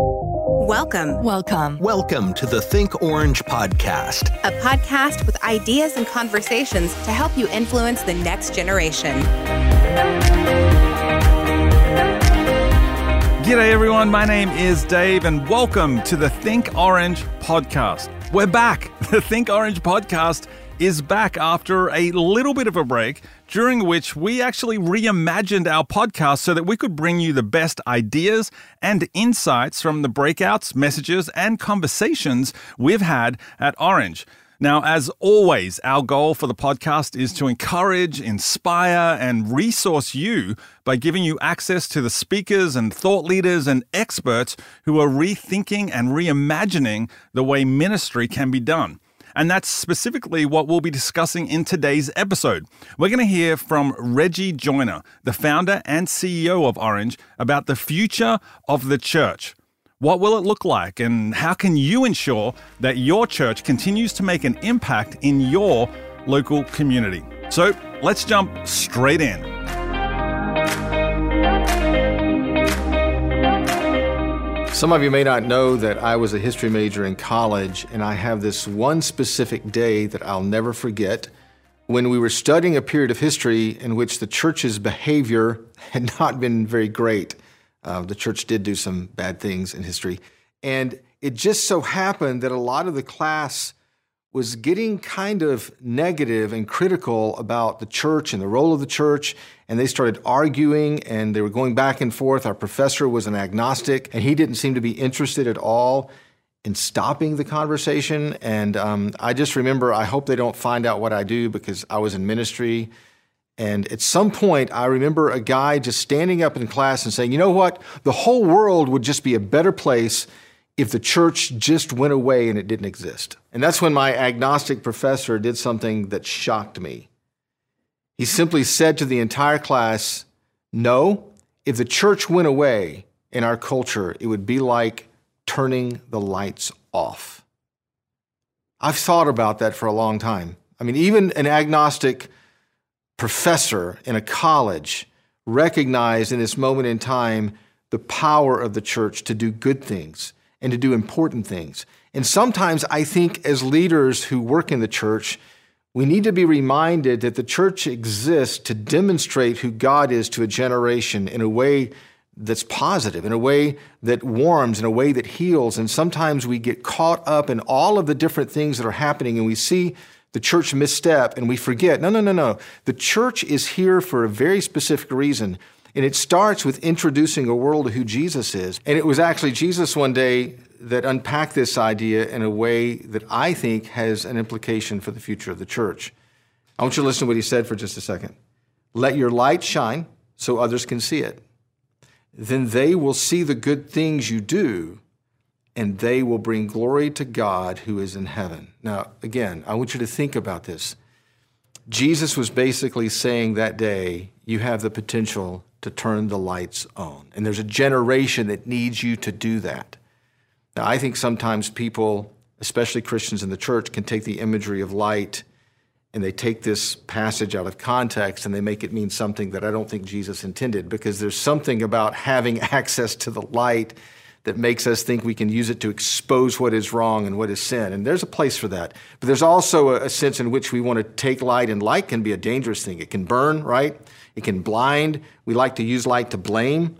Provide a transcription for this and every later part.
Welcome. Welcome. Welcome to the Think Orange podcast, a podcast with ideas and conversations to help you influence the next generation. G'day, everyone. My name is Dave, and welcome to the Think Orange podcast. We're back. The Think Orange podcast is back after a little bit of a break, during which we actually reimagined our podcast so that we could bring you the best ideas and insights from the breakouts, messages, and conversations we've had at Orange. Now, as always, our goal for the podcast is to encourage, inspire, and resource you by giving you access to the speakers and thought leaders and experts who are rethinking and reimagining the way ministry can be done. And that's specifically what we'll be discussing in today's episode. We're going to hear from Reggie Joiner, the founder and CEO of Orange, about the future of the church. What will it look like, and how can you ensure that your church continues to make an impact in your local community? So let's jump straight in. Some of you may not know that I was a history major in college, and I have this one specific day that I'll never forget when we were studying a period of history in which the church's behavior had not been very great. Uh, the church did do some bad things in history. And it just so happened that a lot of the class was getting kind of negative and critical about the church and the role of the church. And they started arguing and they were going back and forth. Our professor was an agnostic and he didn't seem to be interested at all in stopping the conversation. And um, I just remember, I hope they don't find out what I do because I was in ministry and at some point, I remember a guy just standing up in class and saying, you know what? The whole world would just be a better place if the church just went away and it didn't exist. And that's when my agnostic professor did something that shocked me. He simply said to the entire class, no, if the church went away in our culture, it would be like turning the lights off. I've thought about that for a long time. I mean, even an agnostic professor in a college recognized in this moment in time the power of the church to do good things and to do important things. And sometimes I think as leaders who work in the church, we need to be reminded that the church exists to demonstrate who God is to a generation in a way that's positive, in a way that warms, in a way that heals. And sometimes we get caught up in all of the different things that are happening and we see the church misstep and we forget. No, no, no, no. The church is here for a very specific reason. And it starts with introducing a world of who Jesus is. And it was actually Jesus one day that unpacked this idea in a way that I think has an implication for the future of the church. I want you to listen to what he said for just a second. Let your light shine so others can see it. Then they will see the good things you do and they will bring glory to God who is in heaven. Now, again, I want you to think about this. Jesus was basically saying that day, you have the potential to turn the lights on. And there's a generation that needs you to do that. Now, I think sometimes people, especially Christians in the church, can take the imagery of light and they take this passage out of context and they make it mean something that I don't think Jesus intended because there's something about having access to the light that makes us think we can use it to expose what is wrong and what is sin. And there's a place for that. But there's also a, sense in which we want to take light, and light can be a dangerous thing. It can burn, right? It can blind. We like to use light to blame.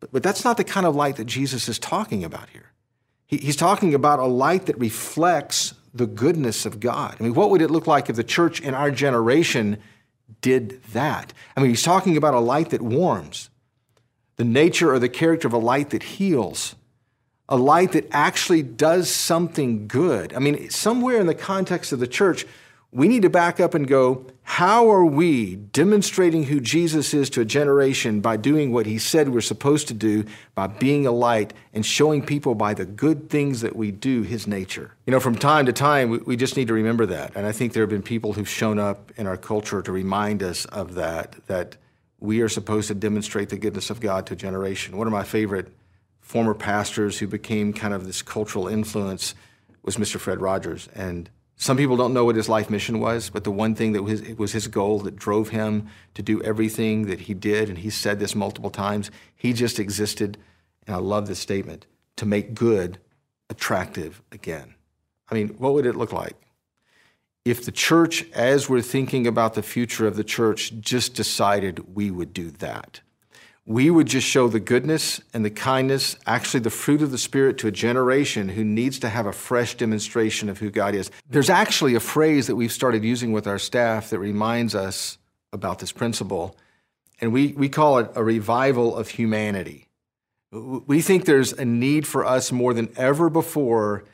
But, but that's not the kind of light that Jesus is talking about here. He, he's talking about a light that reflects the goodness of God. I mean, what would it look like if the church in our generation did that? I mean, he's talking about a light that warms, the nature or the character of a light that heals, a light that actually does something good. I mean, somewhere in the context of the church, we need to back up and go, how are we demonstrating who Jesus is to a generation by doing what he said we're supposed to do, by being a light and showing people by the good things that we do his nature? You know, from time to time, we just need to remember that. And I think there have been people who've shown up in our culture to remind us of that, that we are supposed to demonstrate the goodness of God to a generation. One of my favorite former pastors who became kind of this cultural influence was Mr. Fred Rogers. And some people don't know what his life mission was, but the one thing that was, was his goal that drove him to do everything that he did, and he said this multiple times, he just existed. And I love this statement to make good attractive again. I mean, what would it look like? If the church, as we're thinking about the future of the church, just decided we would do that we would just show the goodness and the kindness, actually the fruit of the Spirit to a generation who needs to have a fresh demonstration of who God is. There's actually a phrase that we've started using with our staff that reminds us about this principle, and we, we call it a revival of humanity. We think there's a need for us more than ever before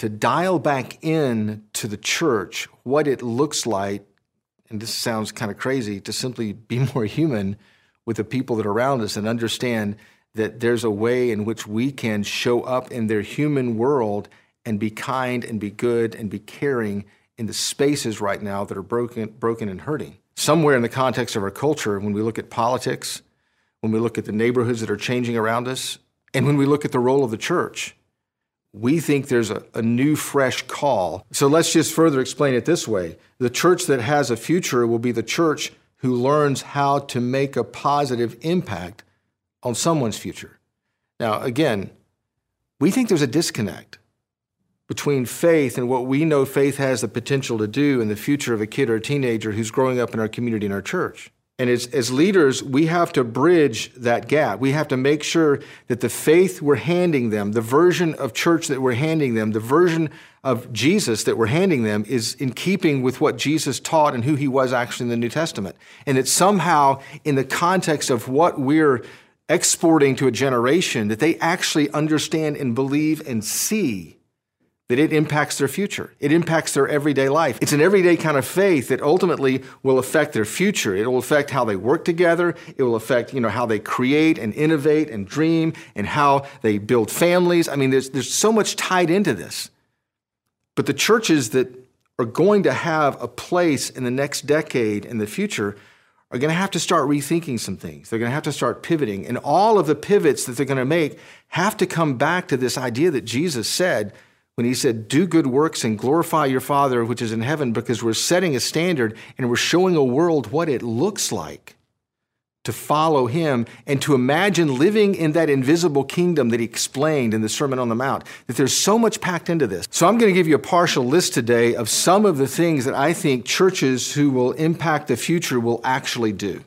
to dial back in to the church what it looks like, and this sounds kind of crazy, to simply be more human with the people that are around us and understand that there's a way in which we can show up in their human world and be kind and be good and be caring in the spaces right now that are broken, broken and hurting. Somewhere in the context of our culture, when we look at politics, when we look at the neighborhoods that are changing around us, and when we look at the role of the church, we think there's a, a, new, fresh call. So let's just further explain it this way the church that has a future will be the church who learns how to make a positive impact on someone's future. Now, again, we think there's a disconnect between faith and what we know faith has the potential to do in the future of a kid or a teenager who's growing up in our community and our church. And as, as leaders, we have to bridge that gap. We have to make sure that the faith we're handing them, the version of church that we're handing them, the version of Jesus that we're handing them is in keeping with what Jesus taught and who he was actually in the New Testament. And that somehow, in the context of what we're exporting to a generation, that they actually understand and believe and see that it impacts their future. It impacts their everyday life. It's an everyday kind of faith that ultimately will affect their future. It will affect how they work together. It will affect, you know, how they create and innovate and dream and how they build families. I mean, there's, there's so much tied into this. But the churches that are going to have a place in the next decade in the future are going to have to start rethinking some things. They're going to have to start pivoting. And all of the pivots that they're going to make have to come back to this idea that Jesus said when he said, Do good works and glorify your Father which is in heaven, because we're setting a standard and we're showing a world what it looks like to follow him and to imagine living in that invisible kingdom that he explained in the Sermon on the Mount. That there's so much packed into this. So I'm going to give you a partial list today of some of the things that I think churches who will impact the future will actually do.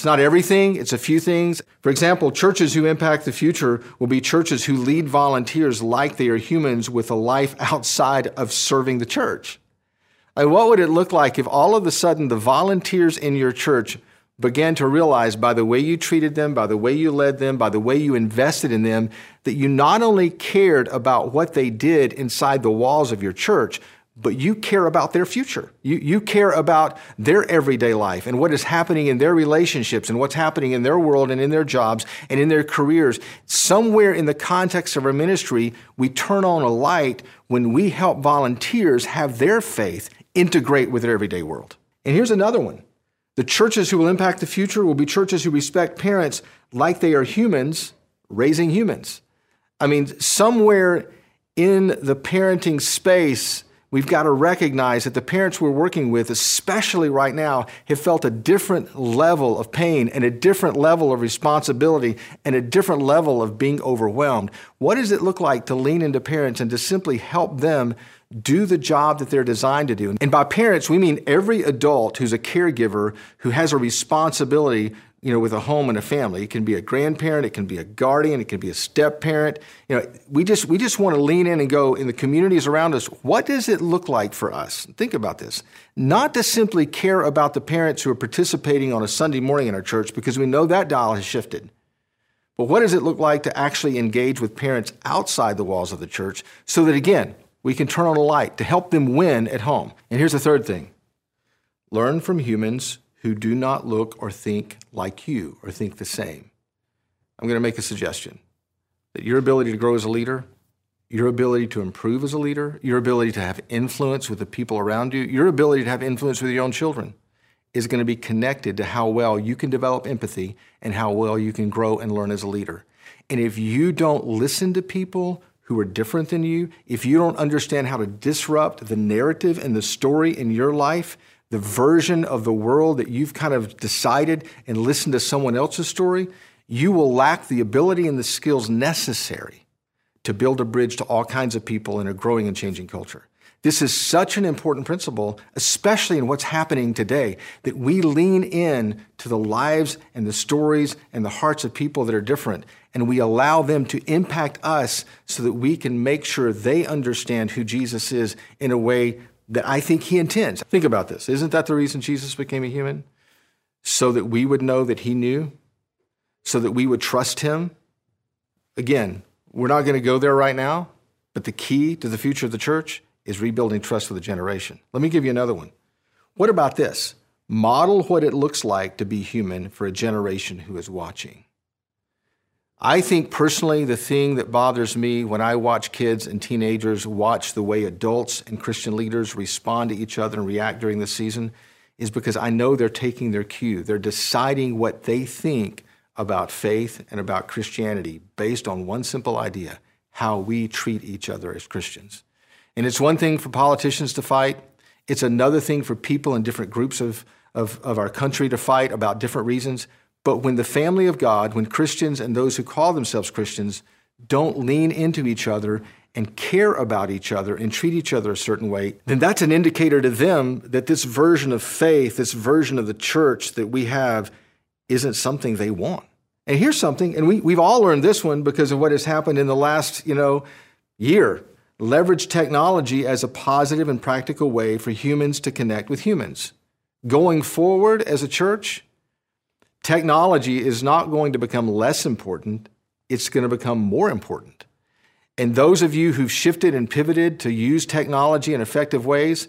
It's not everything, it's a few things. For example, churches who impact the future will be churches who lead volunteers like they are humans with a life outside of serving the church. And what would it look like if all of a sudden the volunteers in your church began to realize by the way you treated them, by the way you led them, by the way you invested in them, that you not only cared about what they did inside the walls of your church, but you care about their future. You, you care about their everyday life and what is happening in their relationships and what's happening in their world and in their jobs and in their careers. Somewhere in the context of our ministry, we turn on a light when we help volunteers have their faith integrate with their everyday world. And here's another one the churches who will impact the future will be churches who respect parents like they are humans raising humans. I mean, somewhere in the parenting space, we've got to recognize that the parents we're working with, especially right now, have felt a different level of pain and a different level of responsibility and a different level of being overwhelmed. What does it look like to lean into parents and to simply help them do the job that they're designed to do? And by parents, we mean every adult who's a caregiver who has a responsibility you know, with a home and a family. It can be a grandparent, it can be a guardian, it can be a step parent. You know, we just we just want to lean in and go in the communities around us. What does it look like for us? Think about this. Not to simply care about the parents who are participating on a Sunday morning in our church because we know that dial has shifted. But what does it look like to actually engage with parents outside the walls of the church so that again, we can turn on a light to help them win at home? And here's the third thing. Learn from humans who do not look or think like you or think the same. I'm going to make a suggestion that your ability to grow as a leader, your ability to improve as a leader, your ability to have influence with the people around you, your ability to have influence with your own children is going to be connected to how well you can develop empathy and how well you can grow and learn as a leader. And if you don't listen to people who are different than you, if you don't understand how to disrupt the narrative and the story in your life, the version of the world that you've kind of decided and listened to someone else's story, you will lack the ability and the skills necessary to build a bridge to all kinds of people in a growing and changing culture. This is such an important principle, especially in what's happening today, that we lean in to the lives and the stories and the hearts of people that are different, and we allow them to impact us so that we can make sure they understand who Jesus is in a way that I think he intends. Think about this. Isn't that the reason Jesus became a human? So that we would know that he knew, so that we would trust him. Again, we're not going to go there right now, but the key to the future of the church is rebuilding trust with a generation. Let me give you another one. What about this? Model what it looks like to be human for a generation who is watching. I think personally, the thing that bothers me when I watch kids and teenagers watch the way adults and Christian leaders respond to each other and react during the season is because I know they're taking their cue. They're deciding what they think about faith and about Christianity based on one simple idea how we treat each other as Christians. And it's one thing for politicians to fight, it's another thing for people in different groups of, of, of our country to fight about different reasons. But when the family of God, when Christians and those who call themselves Christians don't lean into each other and care about each other and treat each other a certain way, then that's an indicator to them that this version of faith, this version of the church that we have, isn't something they want. And here's something, and we, we've all learned this one because of what has happened in the last, you know, year leverage technology as a positive and practical way for humans to connect with humans. Going forward as a church, technology is not going to become less important, it's going to become more important. And those of you who've shifted and pivoted to use technology in effective ways,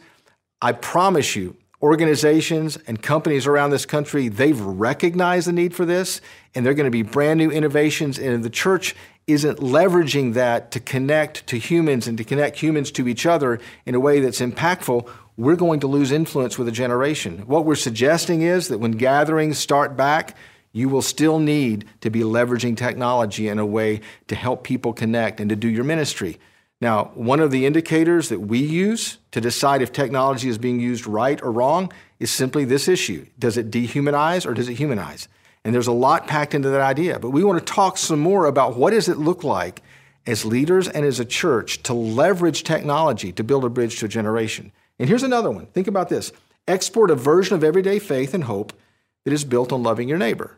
I promise you, organizations and companies around this country, they've recognized the need for this, and they're going to be brand new innovations. And the church isn't leveraging that to connect to humans and to connect humans to each other in a way that's impactful, we're going to lose influence with a generation. What we're suggesting is that when gatherings start back, you will still need to be leveraging technology in a way to help people connect and to do your ministry. Now, one of the indicators that we use to decide if technology is being used right or wrong is simply this issue. Does it dehumanize or does it humanize? And there's a lot packed into that idea. But we want to talk some more about what does it look like as leaders and as a church to leverage technology to build a bridge to a generation. And here's another one. Think about this. Export a version of everyday faith and hope that is built on loving your neighbor.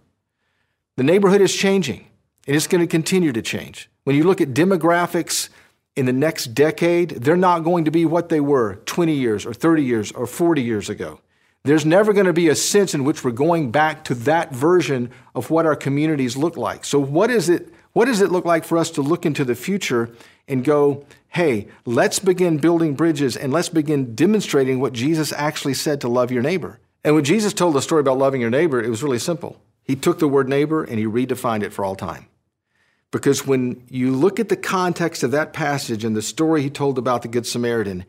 The neighborhood is changing, and it's going to continue to change. When you look at demographics in the next decade, they're not going to be what they were 20 years or 30 years or 40 years ago. There's never going to be a sense in which we're going back to that version of what our communities look like. So, what is it? What does it look like for us to look into the future and go, hey, let's begin building bridges and let's begin demonstrating what Jesus actually said to love your neighbor? And when Jesus told the story about loving your neighbor, it was really simple. He took the word neighbor and he redefined it for all time. Because when you look at the context of that passage and the story he told about the Good Samaritan,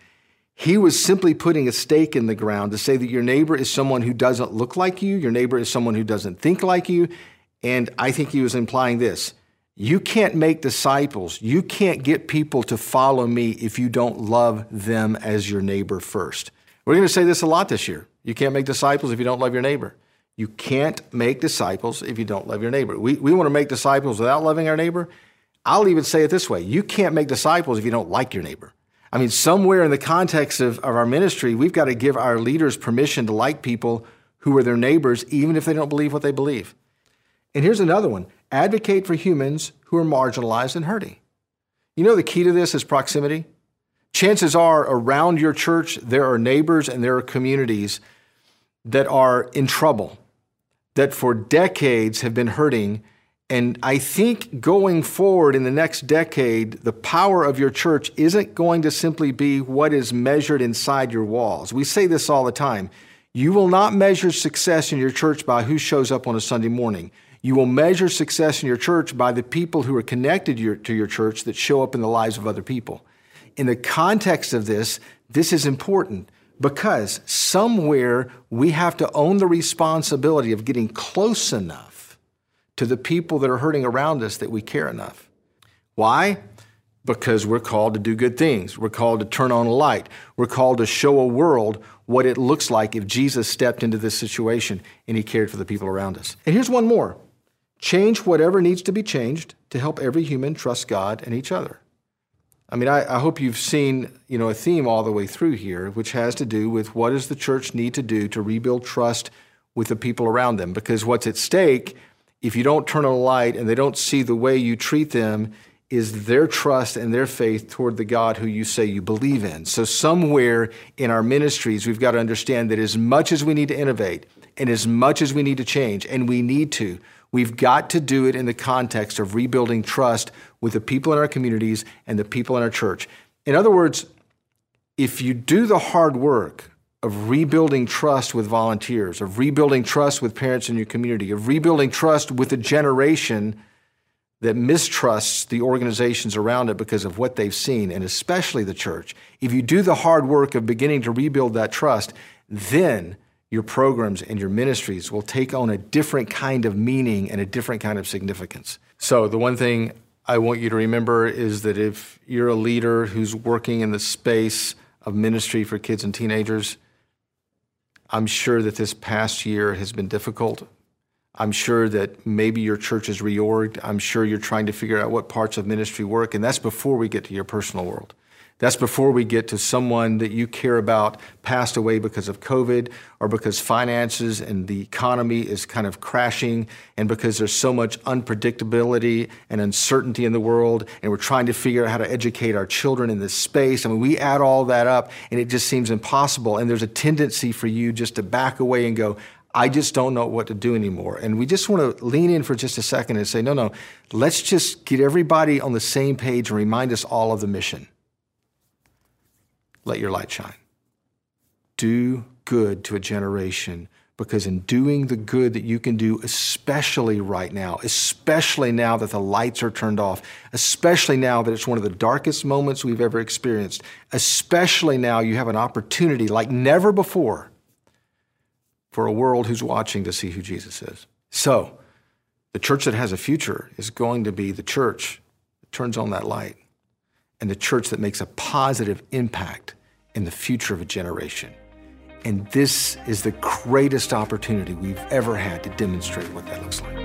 he was simply putting a stake in the ground to say that your neighbor is someone who doesn't look like you, your neighbor is someone who doesn't think like you. And I think he was implying this you can't make disciples, you can't get people to follow me if you don't love them as your neighbor first. We're going to say this a lot this year. You can't make disciples if you don't love your neighbor. You can't make disciples if you don't love your neighbor. We, we want to make disciples without loving our neighbor. I'll even say it this way you can't make disciples if you don't like your neighbor. I mean, somewhere in the context of, of our ministry, we've got to give our leaders permission to like people who are their neighbors, even if they don't believe what they believe. And here's another one advocate for humans who are marginalized and hurting. You know, the key to this is proximity. Chances are around your church, there are neighbors and there are communities that are in trouble, that for decades have been hurting and I think going forward in the next decade, the power of your church isn't going to simply be what is measured inside your walls. We say this all the time. You will not measure success in your church by who shows up on a Sunday morning. You will measure success in your church by the people who are connected to your, to your church that show up in the lives of other people. In the context of this, this is important because somewhere we have to own the responsibility of getting close enough to the people that are hurting around us that we care enough. Why? Because we're called to do good things. We're called to turn on a light. We're called to show a world what it looks like if Jesus stepped into this situation and he cared for the people around us. And here's one more change whatever needs to be changed to help every human trust God and each other. I mean, I, I, hope you've seen, you know, a theme all the way through here, which has to do with what does the church need to do to rebuild trust with the people around them? Because what's at stake, if you don't turn on a light and they don't see the way you treat them, is their trust and their faith toward the God who you say you believe in. So somewhere in our ministries, we've got to understand that as much as we need to innovate and as much as we need to change, and we need to, We've got to do it in the context of rebuilding trust with the people in our communities and the people in our church. In other words, if you do the hard work of rebuilding trust with volunteers, of rebuilding trust with parents in your community, of rebuilding trust with a generation that mistrusts the organizations around it because of what they've seen, and especially the church, if you do the hard work of beginning to rebuild that trust, then your programs and your ministries will take on a different kind of meaning and a different kind of significance. So, the one thing I want you to remember is that if you're a leader who's working in the space of ministry for kids and teenagers, I'm sure that this past year has been difficult. I'm sure that maybe your church is reorged. I'm sure you're trying to figure out what parts of ministry work, and that's before we get to your personal world. That's before we get to someone that you care about passed away because of COVID or because finances and the economy is kind of crashing and because there's so much unpredictability and uncertainty in the world and we're trying to figure out how to educate our children in this space. I mean, we add all that up and it just seems impossible. And there's a tendency for you just to back away and go, I just don't know what to do anymore. And we just want to lean in for just a second and say, no, no, let's just get everybody on the same page and remind us all of the mission let your light shine. Do good to a generation because in doing the good that you can do, especially right now, especially now that the lights are turned off, especially now that it's one of the darkest moments we've ever experienced, especially now you have an opportunity like never before for a world who's watching to see who Jesus is. So, the church that has a future is going to be the church that turns on that light and the church that makes a positive impact in the future of a generation. And this is the greatest opportunity we've ever had to demonstrate what that looks like.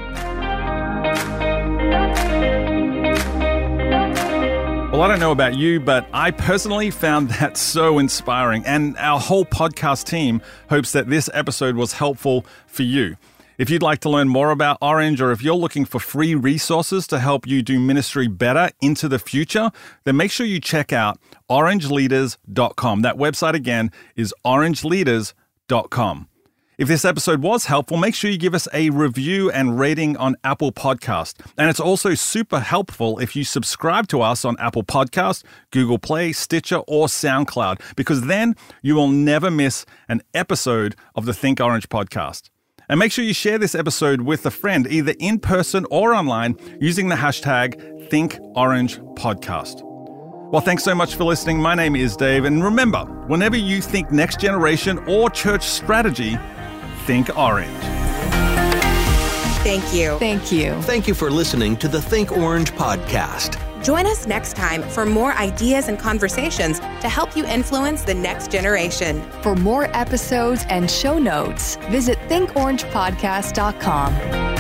Well, I don't know about you, but I personally found that so inspiring. And our whole podcast team hopes that this episode was helpful for you. If you'd like to learn more about Orange or if you're looking for free resources to help you do ministry better into the future, then make sure you check out orangeleaders.com. That website again is orangeleaders.com. If this episode was helpful, make sure you give us a review and rating on Apple Podcast. And it's also super helpful if you subscribe to us on Apple Podcast, Google Play, Stitcher, or SoundCloud, because then you will never miss an episode of the Think Orange podcast. And make sure you share this episode with a friend, either in person or online, using the hashtag ThinkOrangePodcast. Well, thanks so much for listening. My name is Dave. And remember, whenever you think next generation or church strategy, think orange. Thank you. Thank you. Thank you for listening to the Think Orange podcast. Join us next time for more ideas and conversations to help you influence the next generation. For more episodes and show notes, visit thinkorangepodcast.com.